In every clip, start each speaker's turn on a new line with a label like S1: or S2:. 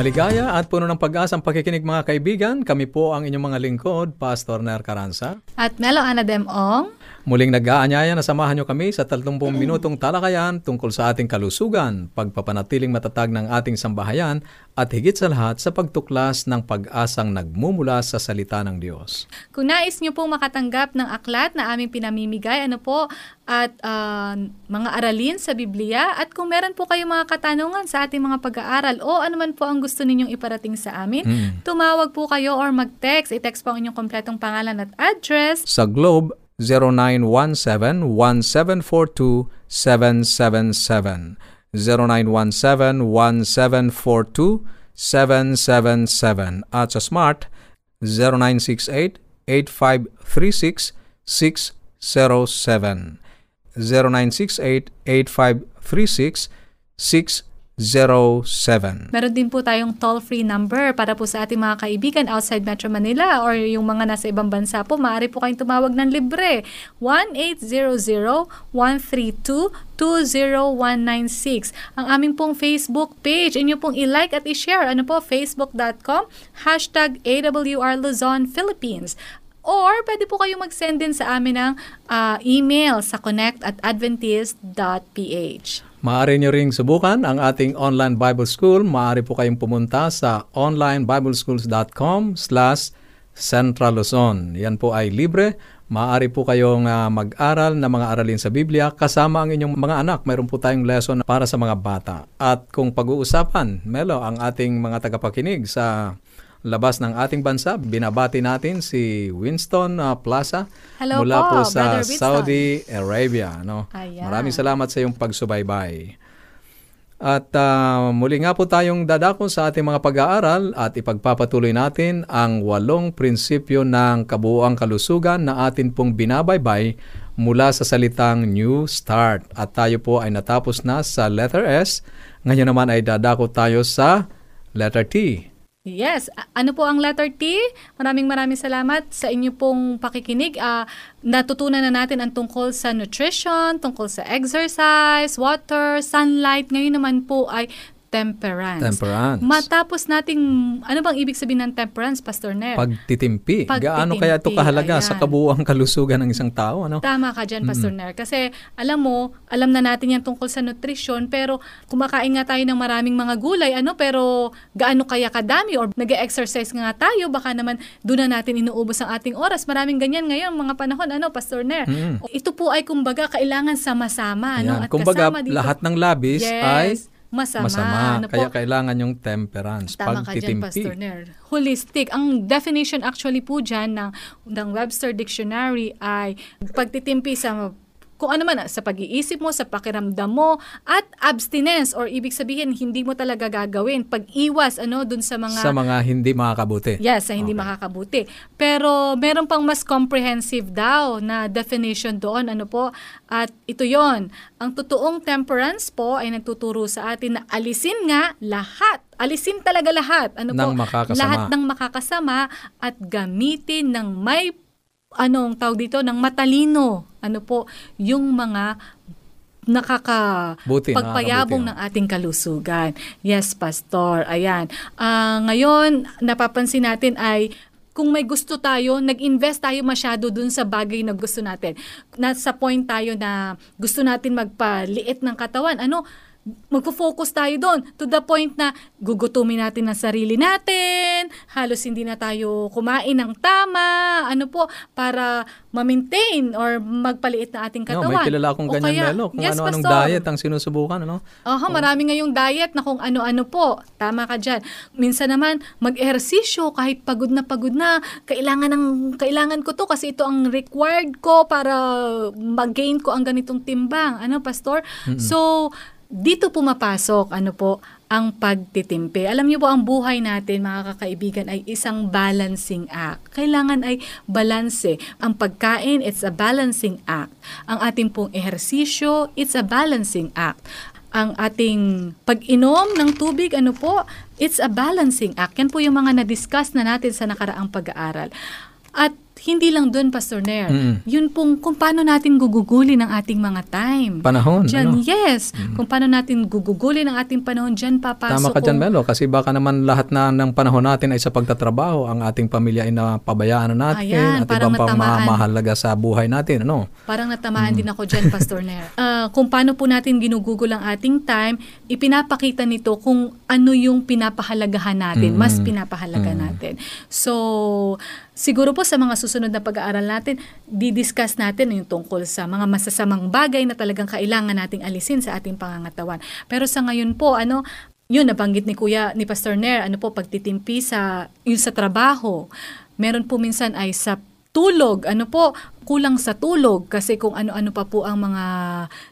S1: Maligaya at puno ng pag-asang pakikinig mga kaibigan. Kami po ang inyong mga lingkod, Pastor Ner Caranza.
S2: At Melo Ana Demong.
S1: Muling nag-aanyaya na samahan nyo kami sa 30 minutong talakayan tungkol sa ating kalusugan, pagpapanatiling matatag ng ating sambahayan, at higit sa lahat sa pagtuklas ng pag-asang nagmumula sa salita ng Diyos.
S2: Kung nais nyo pong makatanggap ng aklat na aming pinamimigay, ano po, at uh, mga aralin sa Biblia, at kung meron po kayong mga katanungan sa ating mga pag-aaral o anuman po ang gusto ninyong iparating sa amin, mm. tumawag po kayo or mag-text. I-text po ang inyong kompletong pangalan at address.
S1: Sa Globe, 0917-1742-777. 0917-1742-777. At sa Smart, 0968-8536-607. 0968-8536-607. 0917.
S2: Meron din po tayong toll-free number para po sa ating mga kaibigan outside Metro Manila or yung mga nasa ibang bansa po, maaari po kayong tumawag ng libre. 1-800-132-20196. Ang aming pong Facebook page, inyo pong i-like at i-share. Ano po? Facebook.com hashtag AWR Luzon, Philippines. Or pwede po kayo mag-send din sa amin ng uh, email sa connect at adventist.ph.
S1: Maaari nyo ring subukan ang ating online Bible School. Maaari po kayong pumunta sa onlinebibleschools.com slash Central Luzon. Yan po ay libre. Maaari po kayong uh, mag-aral ng mga aralin sa Biblia kasama ang inyong mga anak. Mayroon po tayong lesson para sa mga bata. At kung pag-uusapan, Melo, ang ating mga tagapakinig sa labas ng ating bansa. Binabati natin si Winston uh, Plaza
S2: Hello
S1: mula
S2: po,
S1: po sa Saudi Arabia. No?
S2: Ayan.
S1: Maraming salamat sa iyong pagsubaybay. At uh, muli nga po tayong dadako sa ating mga pag-aaral at ipagpapatuloy natin ang walong prinsipyo ng kabuuang kalusugan na atin pong binabaybay mula sa salitang New Start. At tayo po ay natapos na sa letter S. Ngayon naman ay dadako tayo sa letter T.
S2: Yes. Ano po ang letter T? Maraming maraming salamat sa inyo pong pakikinig. Uh, natutunan na natin ang tungkol sa nutrition, tungkol sa exercise, water, sunlight. Ngayon naman po ay temperance.
S1: Temperance.
S2: Matapos nating, ano bang ibig sabihin ng temperance, Pastor Ner?
S1: Pagtitimpi. Pagtitimpi. Gaano kaya ito kahalaga Ayan. sa kabuuang kalusugan ng isang tao? Ano?
S2: Tama ka dyan, Pastor mm-hmm. Ner. Kasi alam mo, alam na natin yan tungkol sa nutrition, pero kumakain nga tayo ng maraming mga gulay, ano, pero gaano kaya kadami or nag exercise nga tayo, baka naman doon na natin inuubos ang ating oras. Maraming ganyan ngayon, mga panahon, ano, Pastor Ner. Mm-hmm. Ito po ay kumbaga kailangan sama-sama. Ano, at
S1: kumbaga,
S2: kasama dito,
S1: lahat ng labis
S2: yes.
S1: ay
S2: masama.
S1: Masama.
S2: Ano
S1: Kaya
S2: po?
S1: kailangan yung temperance,
S2: Tama
S1: pagtitimpi.
S2: ka dyan, Pastor Ner. Holistic. Ang definition actually po dyan ng, ng Webster Dictionary ay pagtitimpi sa kung ano man sa pag-iisip mo, sa pakiramdam mo, at abstinence or ibig sabihin hindi mo talaga gagawin. Pag-iwas ano dun sa mga
S1: sa mga hindi makakabuti.
S2: Yes, sa hindi okay. makakabuti. Pero meron pang mas comprehensive daw na definition doon ano po at ito 'yon. Ang totoong temperance po ay nagtuturo sa atin na alisin nga lahat alisin talaga lahat. Ano
S1: ng
S2: po?
S1: Makakasama.
S2: Lahat ng makakasama at gamitin ng may anong tawag dito ng matalino ano po yung mga nakaka
S1: Buti,
S2: pagpayabong ng ating kalusugan. Yes, pastor. Ayan. Uh, ngayon napapansin natin ay kung may gusto tayo, nag-invest tayo masyado dun sa bagay na gusto natin. Nasa point tayo na gusto natin magpaliit ng katawan. Ano, magfo-focus tayo doon to the point na gugutumin natin ang sarili natin, halos hindi na tayo kumain ng tama, ano po, para ma-maintain or magpaliit na ating katawan.
S1: No, may kilala akong ganyan, kaya, Melo, kung yes, ano-anong diet ang sinusubukan, ano?
S2: Aha, oh. marami ngayong diet na kung ano-ano po. Tama ka dyan. Minsan naman, mag-ehersisyo kahit pagod na pagod na. Kailangan, ng, kailangan ko to kasi ito ang required ko para mag-gain ko ang ganitong timbang. Ano, Pastor? Mm-hmm. So, dito pumapasok ano po ang pagtitimpi. Alam niyo po, ang buhay natin, mga kakaibigan, ay isang balancing act. Kailangan ay balanse. Ang pagkain, it's a balancing act. Ang ating pong ehersisyo, it's a balancing act. Ang ating pag-inom ng tubig, ano po, it's a balancing act. Yan po yung mga na-discuss na natin sa nakaraang pag-aaral. At hindi lang doon, Pastor Nair.
S1: Mm.
S2: Yun pong kung paano natin gugugulin ang ating mga time.
S1: Panahon,
S2: Diyan,
S1: ano?
S2: yes. Kung paano natin gugugulin ang ating panahon, dyan papasok
S1: Tama ka dyan, Melo, kasi baka naman lahat na ng panahon natin ay sa pagtatrabaho, ang ating pamilya ay napabayaan na natin,
S2: Ayan,
S1: at ibang pang mahalaga sa buhay natin, ano?
S2: Parang natamaan din ako dyan, Pastor Nair. Ah, kung paano po natin ginugugol ang ating time, ipinapakita nito kung ano yung pinapahalagahan natin, mas pinapahalaga natin. So, siguro po sa mga susunod na pag-aaral natin, didiscuss natin yung tungkol sa mga masasamang bagay na talagang kailangan nating alisin sa ating pangangatawan. Pero sa ngayon po, ano, yun, nabanggit ni Kuya, ni Pastor Nair, ano po, pagtitimpi sa, yung sa trabaho. Meron po minsan ay sa tulog, ano po, kulang sa tulog kasi kung ano-ano pa po ang mga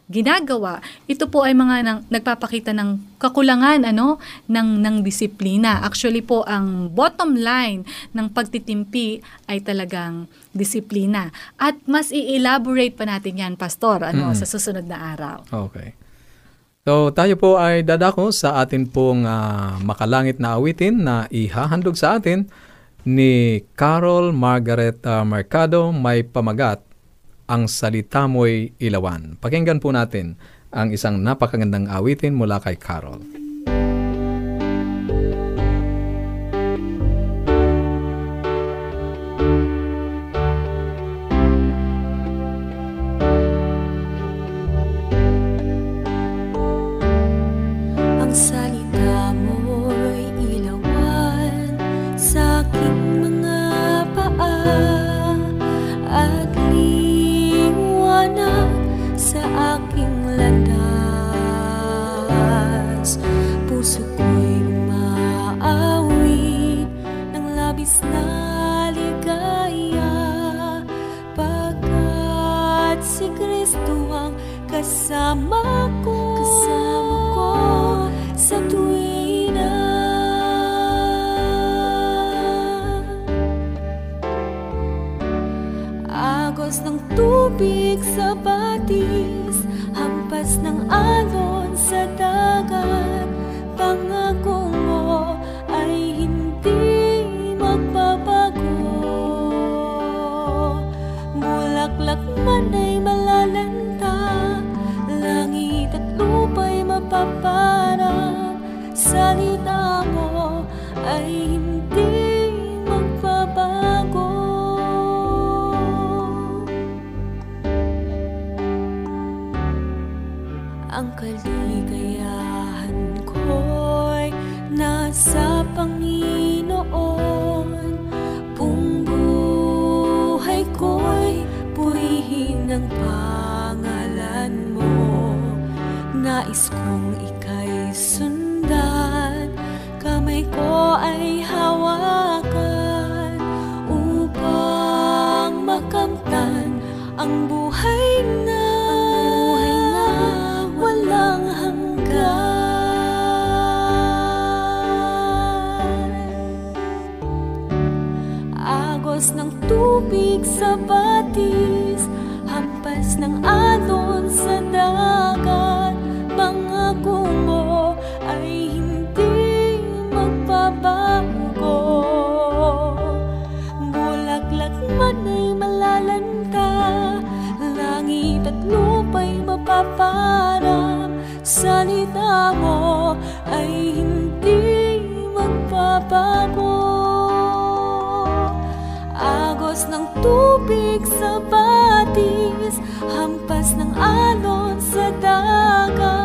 S2: ginagawa, ito po ay mga nang, nagpapakita ng kakulangan ano ng ng disiplina. Actually po ang bottom line ng pagtitimpi ay talagang disiplina. At mas i-elaborate pa natin 'yan, pastor, ano
S1: Mm.
S2: sa susunod na araw.
S1: Okay. So, tayo po ay dadako sa atin pong ah, makalangit na awitin na ihahandog sa atin ni Carol Margaret ah, Mercado may pamagat ang salita mo'y ilawan. Pakinggan po natin ang isang napakagandang awitin mula kay Carol.
S3: Bulaklak tubig sa batis Hampas ng alon sa dagat. Pangako mo ay hindi magbabago. Bulaklak man ay malalanta Langit at lupa'y mapaparang Salita mo ay hindi magbabago tubig sa batis Hampas ng alon sa dagat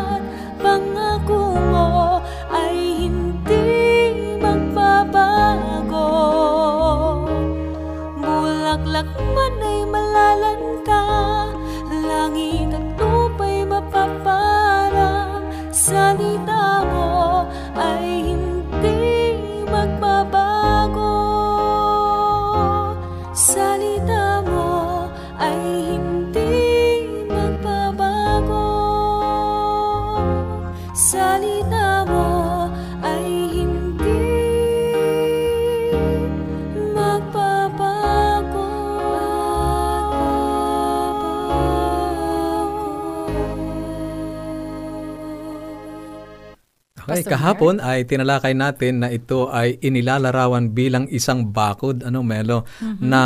S1: kahapon ay tinalakay natin na ito ay inilalarawan bilang isang bakod, ano Melo, na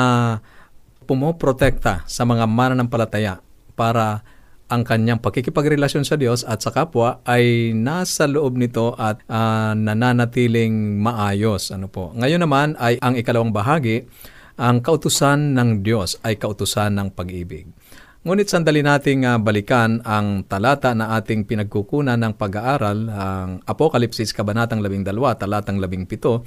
S1: pumoprotekta sa mga mananampalataya para ang kanyang pakikipagrelasyon sa Diyos at sa kapwa ay nasa loob nito at ah, nananatiling maayos. Ano po. Ngayon naman ay ang ikalawang bahagi, ang kautusan ng Diyos ay kautusan ng pag-ibig. Ngunit sandali nating ah, balikan ang talata na ating pinagkukunan ng pag-aaral, ang Apokalipsis Kabanatang 12, talatang 17,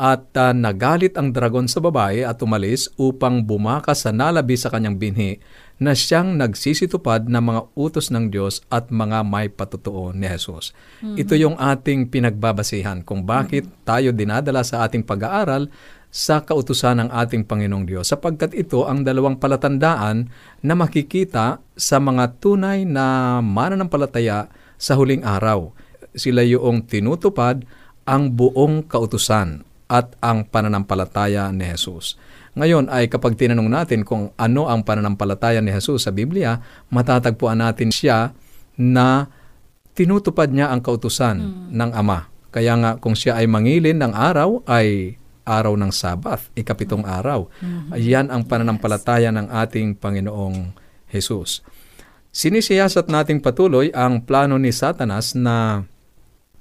S1: at ah, nagalit ang dragon sa babae at umalis upang bumakas sa nalabi sa kanyang binhi na siyang nagsisitupad ng mga utos ng Diyos at mga may patutuo ni Jesus. Ito yung ating pinagbabasihan kung bakit tayo dinadala sa ating pag-aaral sa kautusan ng ating Panginoong Diyos sapagkat ito ang dalawang palatandaan na makikita sa mga tunay na mananampalataya sa huling araw. Sila yung tinutupad ang buong kautusan at ang pananampalataya ni Jesus. Ngayon ay kapag tinanong natin kung ano ang pananampalataya ni Jesus sa Biblia, matatagpuan natin siya na tinutupad niya ang kautusan ng Ama. Kaya nga kung siya ay mangilin ng araw ay araw ng Sabath, ikapitong araw. Yan ang pananampalataya ng ating Panginoong Jesus. Sinisiyasat nating patuloy ang plano ni Satanas na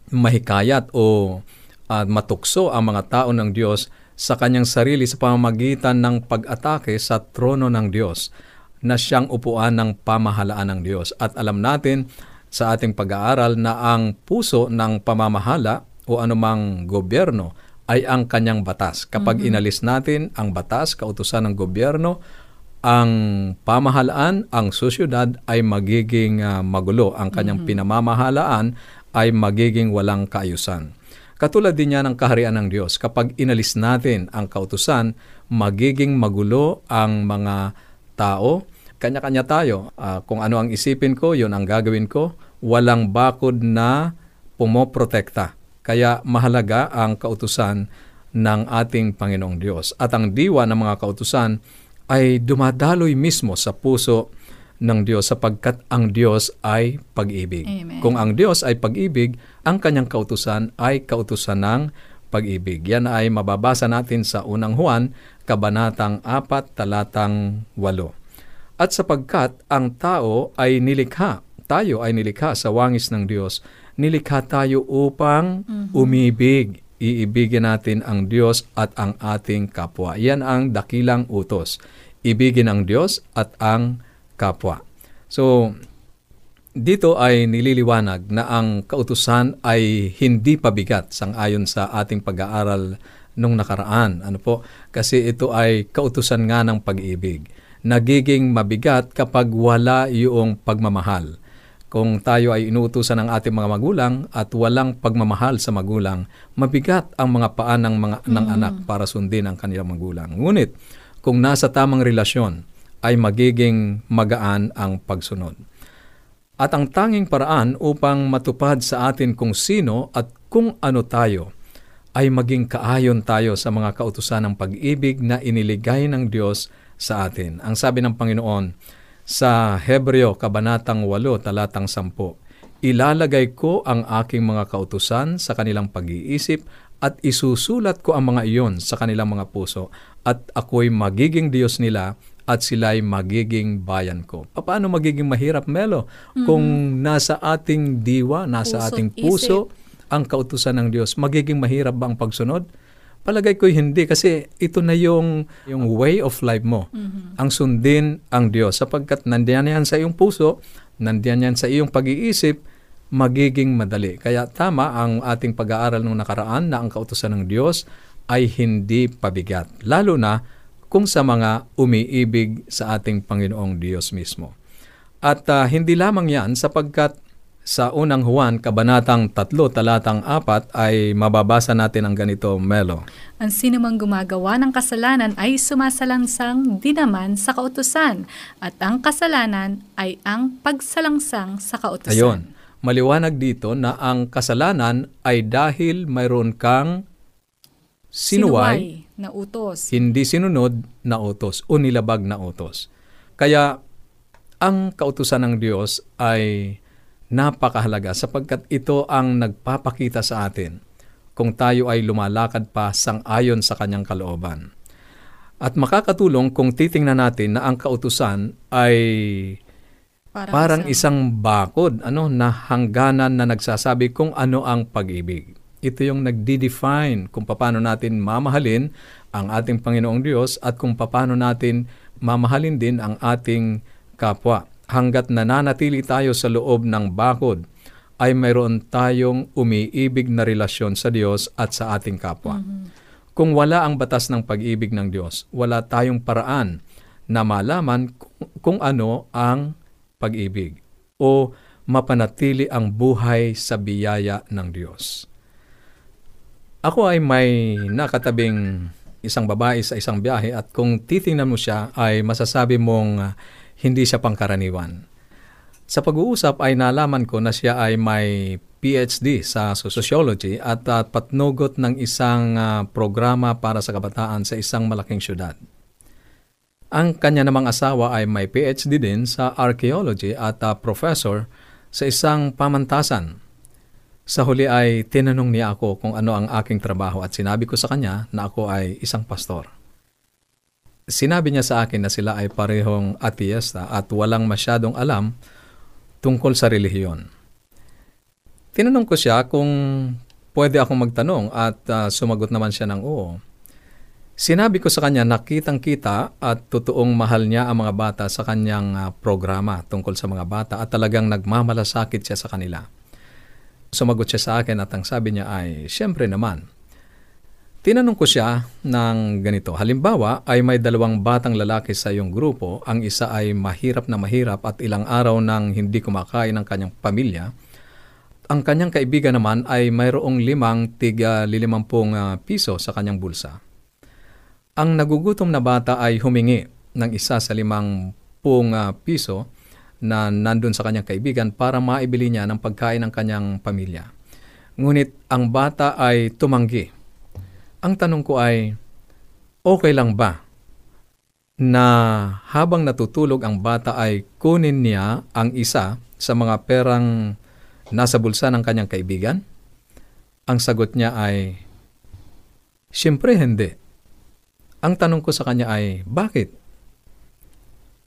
S1: mahikayat o ah, matukso ang mga tao ng Diyos sa kanyang sarili sa pamamagitan ng pag-atake sa trono ng Diyos na siyang upuan ng pamahalaan ng Diyos. At alam natin sa ating pag-aaral na ang puso ng pamamahala o anumang gobyerno ay ang kanyang batas. Kapag inalis natin ang batas, kautusan ng gobyerno, ang pamahalaan, ang sosyudad ay magiging ah, magulo. Ang kanyang pinamamahalaan ay magiging walang kaayusan. Katulad din yan ng kaharian ng Diyos. Kapag inalis natin ang kautusan, magiging magulo ang mga tao. Kanya-kanya tayo. Ah, kung ano ang isipin ko, yun ang gagawin ko. Walang bakod na pumoprotekta. Kaya mahalaga ang kautusan ng ating Panginoong Diyos. At ang diwa ng mga kautusan ay dumadaloy mismo sa puso ng Diyos sapagkat ang Diyos ay pag-ibig.
S2: Amen.
S1: Kung ang Diyos ay pag-ibig, ang kanyang kautusan ay kautusan ng pag-ibig. Yan ay mababasa natin sa unang Juan, kabanatang 4, talatang 8. At sapagkat ang tao ay nilikha, tayo ay nilikha sa wangis ng Diyos, nilikha tayo upang umibig. Iibigin natin ang Diyos at ang ating kapwa. Yan ang dakilang utos. Ibigin ang Diyos at ang kapwa. So, dito ay nililiwanag na ang kautusan ay hindi pabigat sang-ayon sa ating pag-aaral nung nakaraan. Ano po? Kasi ito ay kautusan nga ng pag-ibig. Nagiging mabigat kapag wala yung pagmamahal. Kung tayo ay inuutusan ng ating mga magulang at walang pagmamahal sa magulang, mabigat ang mga paan ng, mga, ng anak para sundin ang kanilang magulang. Ngunit, kung nasa tamang relasyon, ay magiging magaan ang pagsunod. At ang tanging paraan upang matupad sa atin kung sino at kung ano tayo ay maging kaayon tayo sa mga kautusan ng pag-ibig na iniligay ng Diyos sa atin. Ang sabi ng Panginoon sa Hebreo Kabanatang 8, talatang 10, Ilalagay ko ang aking mga kautusan sa kanilang pag-iisip at isusulat ko ang mga iyon sa kanilang mga puso at ako'y magiging Diyos nila at sila'y magiging bayan ko. Paano magiging mahirap, Melo? Kung nasa ating diwa, nasa
S2: Puso't
S1: ating puso, ang kautusan ng Diyos, magiging mahirap ba ang pagsunod? Palagay ko hindi kasi ito na yung, yung way of life mo. Ang sundin ang Diyos sapagkat nandiyan yan sa iyong puso, nandiyan yan sa iyong pag-iisip, magiging madali. Kaya tama ang ating pag-aaral nung nakaraan na ang kautusan ng Diyos ay hindi pabigat. Lalo na kung sa mga umiibig sa ating Panginoong Diyos mismo. At ah, hindi lamang yan sapagkat sa unang Juan, kabanatang 3, talatang 4 ay mababasa natin ang ganito, Melo.
S2: Ang sinumang gumagawa ng kasalanan ay sumasalangsang di naman sa kautusan, at ang kasalanan ay ang pagsalangsang sa kautusan.
S1: Ayon, maliwanag dito na ang kasalanan ay dahil mayroon kang sinuway,
S2: na utos.
S1: hindi sinunod na utos o nilabag na utos. Kaya ang kautusan ng Diyos ay napakahalaga sapagkat ito ang nagpapakita sa atin kung tayo ay lumalakad pa sang-ayon sa kanyang kalooban. At makakatulong kung titingnan natin na ang kautusan ay
S2: Parang,
S1: parang isang bakod ano na hangganan na nagsasabi kung ano ang pag-ibig. Ito yung nagdi-define kung paano natin mamahalin ang ating Panginoong Diyos at kung paano natin mamahalin din ang ating kapwa. Hanggat nananatili tayo sa loob ng bakod, ay mayroon tayong umiibig na relasyon sa Diyos at sa ating kapwa. Kung wala ang batas ng pag-ibig ng Diyos, wala tayong paraan na malaman kung, kung ano ang pag-ibig o mapanatili ang buhay sa biyaya ng Diyos. Ako ay may nakatabing isang babae sa isang biyahe at kung titingnan mo siya ay masasabi mong uh, hindi siya pangkaraniwan. Sa pag-uusap ay nalaman ko na siya ay may PhD sa sociology at uh, patnugot ng isang uh, programa para sa kabataan sa isang malaking syudad. Ang kanya namang asawa ay may PhD din sa archaeology at uh, professor sa isang pamantasan. Sa huli ay tinanong niya ako kung ano ang aking trabaho at sinabi ko sa kanya na ako ay isang pastor. Sinabi niya sa akin na sila ay parehong ateista at walang masyadong alam tungkol sa relihiyon. Tinanong ko siya kung pwede akong magtanong at uh, sumagot naman siya ng oo. Sinabi ko sa kanya na kitang-kita at totoong mahal niya ang mga bata sa kanyang uh, programa tungkol sa mga bata at talagang nagmamalasakit siya sa kanila. Sumagot siya sa akin at ang sabi niya ay, siyempre naman. Tinanong ko siya ng ganito, halimbawa ay may dalawang batang lalaki sa iyong grupo, ang isa ay mahirap na mahirap at ilang araw nang hindi kumakain ng kanyang pamilya, ang kanyang kaibigan naman ay mayroong limang tiga lilimampung uh, piso sa kanyang bulsa. Ang nagugutom na bata ay humingi ng isa sa limang pung uh, piso na nandun sa kanyang kaibigan para maibili niya ng pagkain ng kanyang pamilya. Ngunit ang bata ay tumanggi ang tanong ko ay, okay lang ba na habang natutulog ang bata ay kunin niya ang isa sa mga perang nasa bulsa ng kanyang kaibigan? Ang sagot niya ay, Siyempre hindi. Ang tanong ko sa kanya ay, bakit?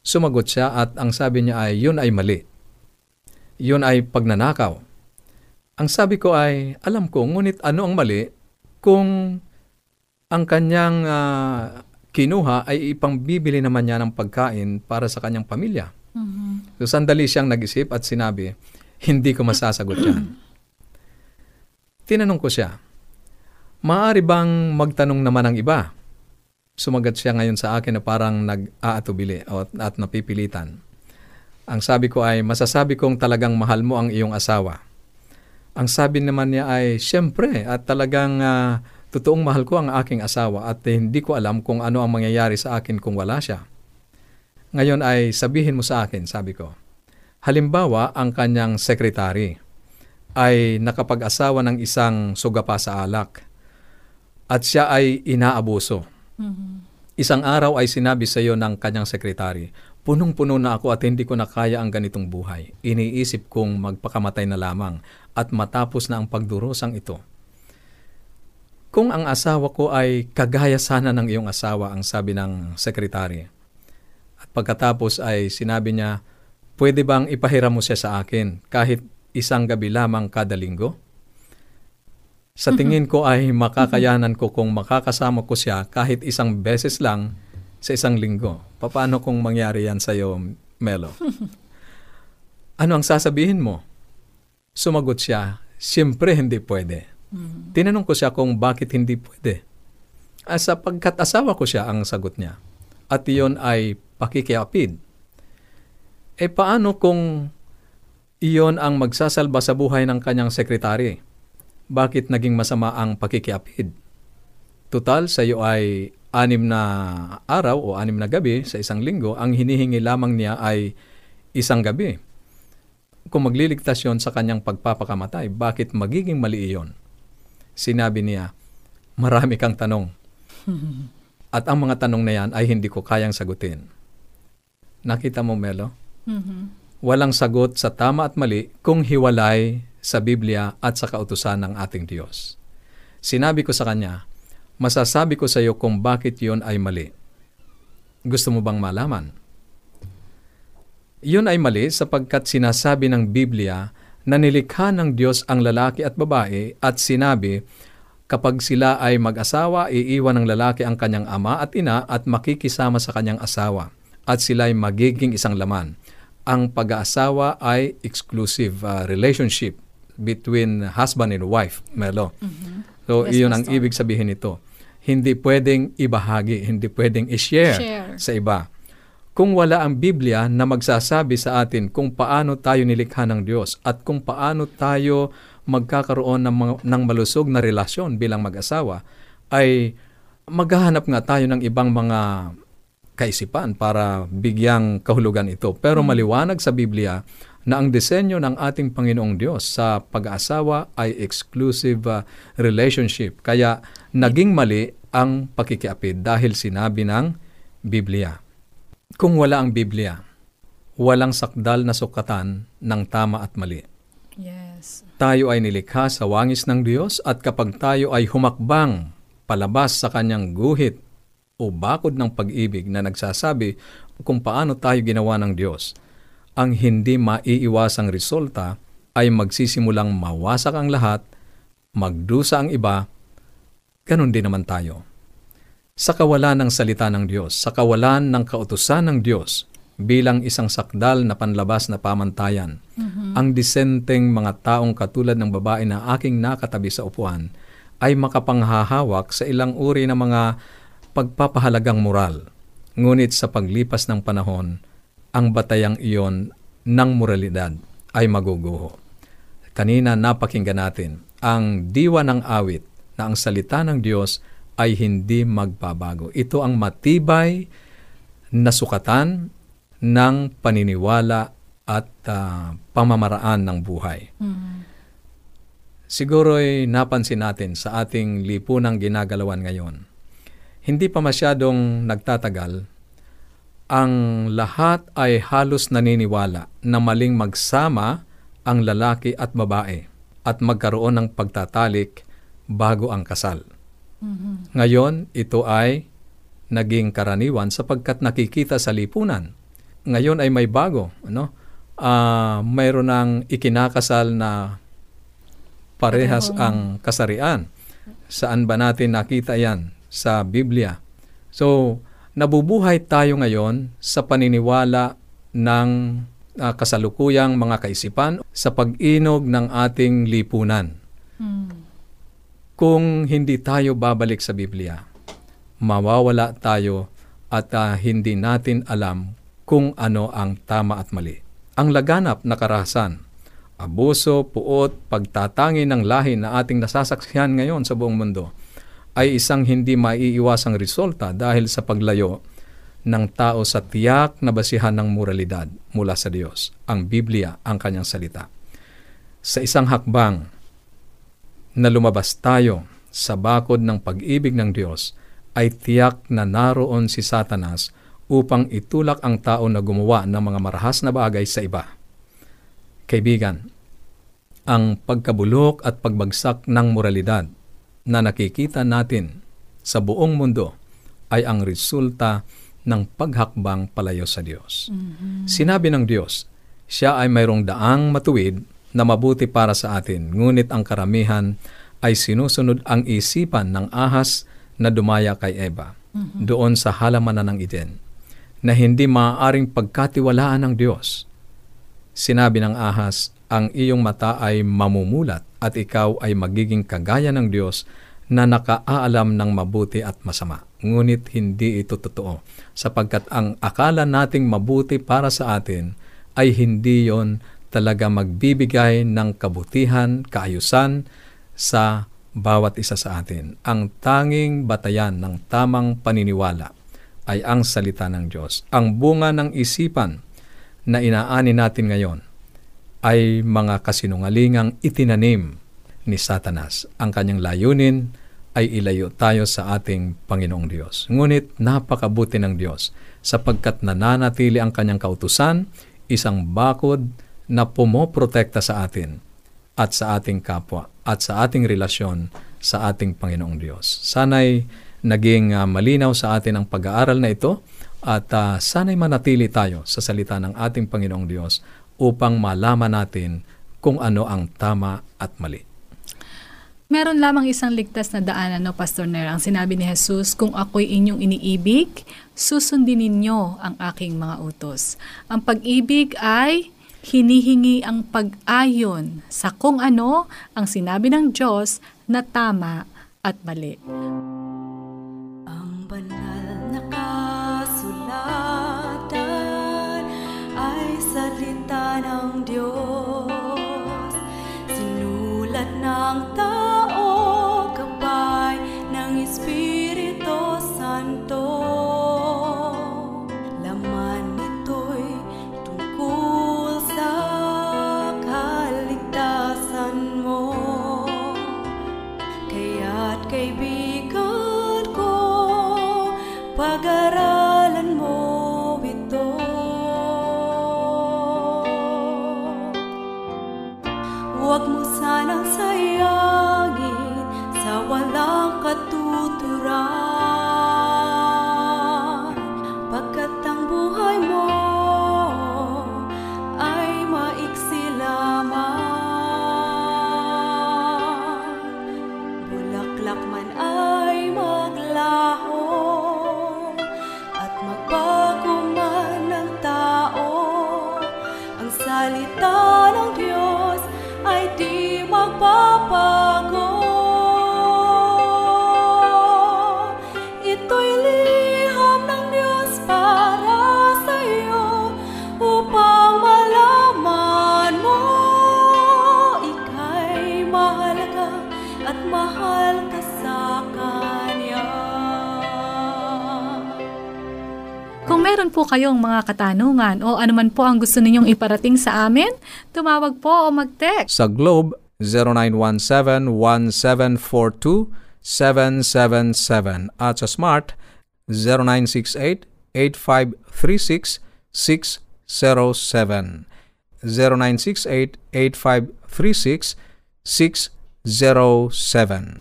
S1: Sumagot siya at ang sabi niya ay, yun ay mali. Yun ay pagnanakaw. Ang sabi ko ay, alam ko, ngunit ano ang mali kung ang kanyang uh, kinuha ay ipangbibili naman niya ng pagkain para sa kanyang pamilya. Mm-hmm. So sandali siyang nag-isip at sinabi, hindi ko masasagot yan. Tinanong ko siya, maaari bang magtanong naman ang iba? Sumagat siya ngayon sa akin na parang nag-aatubili at napipilitan. Ang sabi ko ay, masasabi kong talagang mahal mo ang iyong asawa. Ang sabi naman niya ay, siyempre, at talagang uh, Totoong mahal ko ang aking asawa at hindi ko alam kung ano ang mangyayari sa akin kung wala siya. Ngayon ay sabihin mo sa akin, sabi ko. Halimbawa, ang kanyang sekretary ay nakapag-asawa ng isang sugapa sa alak at siya ay inaabuso. Mm-hmm. Isang araw ay sinabi sa iyo ng kanyang sekretary, punong-puno na ako at hindi ko na kaya ang ganitong buhay. Iniisip kong magpakamatay na lamang at matapos na ang pagdurosang ito. Kung ang asawa ko ay kagaya sana ng iyong asawa, ang sabi ng sekretary. At pagkatapos ay sinabi niya, pwede bang ipahiram mo siya sa akin kahit isang gabi lamang kada linggo? Sa mm-hmm. tingin ko ay makakayanan ko kung makakasama ko siya kahit isang beses lang sa isang linggo. Paano kung mangyari yan sa iyo, Melo? ano ang sasabihin mo? Sumagot siya, siyempre hindi pwede. Tinanong ko siya kung bakit hindi pwede. Ah, sapagkat asawa ko siya ang sagot niya. At iyon ay pakikiapid. E paano kung iyon ang magsasalba sa buhay ng kanyang sekretary? Bakit naging masama ang pakikiapid? Total, sa iyo ay anim na araw o anim na gabi sa isang linggo, ang hinihingi lamang niya ay isang gabi. Kung magliligtas yon sa kanyang pagpapakamatay, bakit magiging mali iyon? Sinabi niya, marami kang tanong. At ang mga tanong na yan ay hindi ko kayang sagutin. Nakita mo, Melo?
S2: Mm-hmm.
S1: walang sagot sa tama at mali kung hiwalay sa Biblia at sa kautusan ng ating Diyos. Sinabi ko sa kanya, masasabi ko sa iyo kung bakit yon ay mali. Gusto mo bang malaman? Yun ay mali sapagkat sinasabi ng Biblia na nilikha ng Diyos ang lalaki at babae at sinabi, kapag sila ay mag-asawa, iiwan ng lalaki ang kanyang ama at ina at makikisama sa kanyang asawa at sila ay magiging isang laman. Ang pag-aasawa ay exclusive uh, relationship between husband and wife, Melo.
S2: Mm-hmm.
S1: So,
S2: Yes,
S1: iyon ang ibig sabihin nito. Hindi pwedeng ibahagi, hindi pwedeng i-share
S2: Share.
S1: sa iba. Kung wala ang Biblia na magsasabi sa atin kung paano tayo nilikha ng Diyos at kung paano tayo magkakaroon ng, mga, ng malusog na relasyon bilang mag-asawa, ay maghahanap nga tayo ng ibang mga kaisipan para bigyang kahulugan ito. Pero maliwanag sa Biblia na ang disenyo ng ating Panginoong Diyos sa pag-aasawa ay exclusive uh, relationship. Kaya naging mali ang pakikiapid dahil sinabi ng Biblia. Kung wala ang Biblia, walang sakdal na sukatan ng tama at mali.
S2: Yes.
S1: Tayo ay nilikha sa wangis ng Diyos at kapag tayo ay humakbang palabas sa kanyang guhit o bakod ng pag-ibig na nagsasabi kung paano tayo ginawa ng Diyos, ang hindi maiiwasang resulta ay magsisimulang mawasak ang lahat, magdusa ang iba, ganun din naman tayo. Sa kawalan ng salita ng Diyos, sa kawalan ng kautusan ng Diyos, bilang isang sakdal na panlabas na pamantayan, ang disenteng mga taong katulad ng babae na aking nakatabi sa upuan ay makapanghahawak sa ilang uri ng mga pagpapahalagang moral. Ngunit sa paglipas ng panahon, ang batayang iyon ng moralidad ay maguguho. Kanina napakinggan natin ang diwa ng awit na ang salita ng Diyos ay hindi magbabago. Ito ang matibay na sukatan ng paniniwala at ah, pamamaraan ng buhay. Siguro'y napansin natin sa ating lipunang ginagalawan ngayon. Hindi pa masyadong nagtatagal, ang lahat ay halos naniniwala na maling magsama ang lalaki at babae at magkaroon ng pagtatalik bago ang kasal. Ngayon, ito ay naging karaniwan sapagkat nakikita sa lipunan. Ngayon ay may bago, ano? Ah, mayroon ng ikinakasal na parehas ang kasarian. Saan ba natin nakita 'yan? Sa Biblia. So, nabubuhay tayo ngayon sa paniniwala ng ah, kasalukuyang mga kaisipan sa pag-inog ng ating lipunan kung hindi tayo babalik sa Biblia, mawawala tayo at ah, hindi natin alam kung ano ang tama at mali. Ang laganap na karahasan, abuso, puot, pagtatangi ng lahi na ating nasasaksihan ngayon sa buong mundo ay isang hindi maiiwasang resulta dahil sa paglayo ng tao sa tiyak na basihan ng moralidad mula sa Diyos, ang Biblia, ang kanyang salita. Sa isang hakbang, na lumabas tayo sa bakod ng pag-ibig ng Diyos ay tiyak na naroon si Satanas upang itulak ang tao na gumawa ng mga marahas na bagay sa iba. Kaibigan, ang pagkabulok at pagbagsak ng moralidad na nakikita natin sa buong mundo ay ang resulta ng paghakbang palayo sa Diyos. Sinabi ng Diyos, siya ay mayroong daang matuwid na mabuti para sa atin, ngunit ang karamihan ay sinusunod ang isipan ng ahas na dumaya kay Eva doon sa halamanan ng Eden na hindi maaaring pagkatiwalaan ng Diyos. Sinabi ng ahas, ang iyong mata ay mamumulat at ikaw ay magiging kagaya ng Diyos na nakaaalam ng mabuti at masama. Ngunit hindi ito totoo sapagkat ang akala nating mabuti para sa atin ay hindi yon talaga magbibigay ng kabutihan, kaayusan sa bawat isa sa atin. Ang tanging batayan ng tamang paniniwala ay ang salita ng Diyos. Ang bunga ng isipan na inaani natin ngayon ay mga kasinungalingang itinanim ni Satanas. Ang kanyang layunin ay ilayo tayo sa ating Panginoong Diyos. Ngunit napakabuti ng Diyos sapagkat nananatili ang kanyang kautusan, isang bakod na pumoprotekta sa atin at sa ating kapwa at sa ating relasyon sa ating Panginoong Diyos. Sana'y naging uh, malinaw sa atin ang pag-aaral na ito at uh, sana'y manatili tayo sa salita ng ating Panginoong Diyos upang malaman natin kung ano ang tama at mali.
S2: Meron lamang isang ligtas na daan, ano, Pastor Ner, ang sinabi ni Jesus, kung ako'y inyong iniibig, susundin ninyo ang aking mga utos. Ang pag-ibig ay hinihingi ang pag-ayon sa kung ano ang sinabi ng Diyos na tama at mali.
S3: Ang banal na kasulatan ay salita ng Diyos. Sinulat ng tao salita ng Diyos ay di
S2: po kayong mga katanungan o anuman po ang gusto ninyong iparating sa amin, tumawag po o mag-text.
S1: Sa Globe, 0917-1742-777 at sa Smart, 0968-8536-607. 0968-8536-607.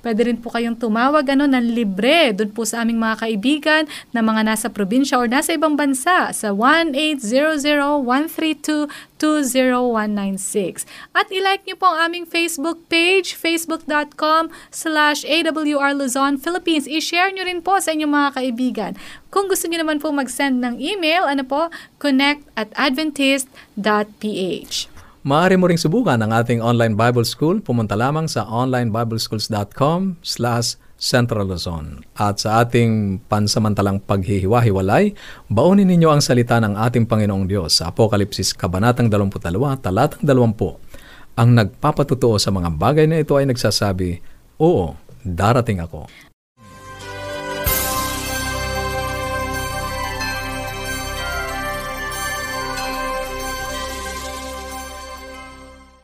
S2: Pwede rin po kayong tumawag ano, ng libre doon po sa aming mga kaibigan na mga nasa probinsya or nasa ibang bansa sa 1-800-132-20196. At ilike niyo po ang aming Facebook page, facebook.com slash AWR Luzon, Philippines. I-share niyo rin po sa inyong mga kaibigan. Kung gusto niyo naman po mag-send ng email, ano po, connect at adventist.ph.
S1: Maaari mo ring subukan ang ating online Bible School. Pumunta lamang sa onlinebibleschools.com slash Central Luzon. At sa ating pansamantalang paghihiwa-hiwalay, baunin ninyo ang salita ng ating Panginoong Diyos sa Apokalipsis Kabanatang 22, Talatang 20. Ang nagpapatutuo sa mga bagay na ito ay nagsasabi, Oo, darating ako.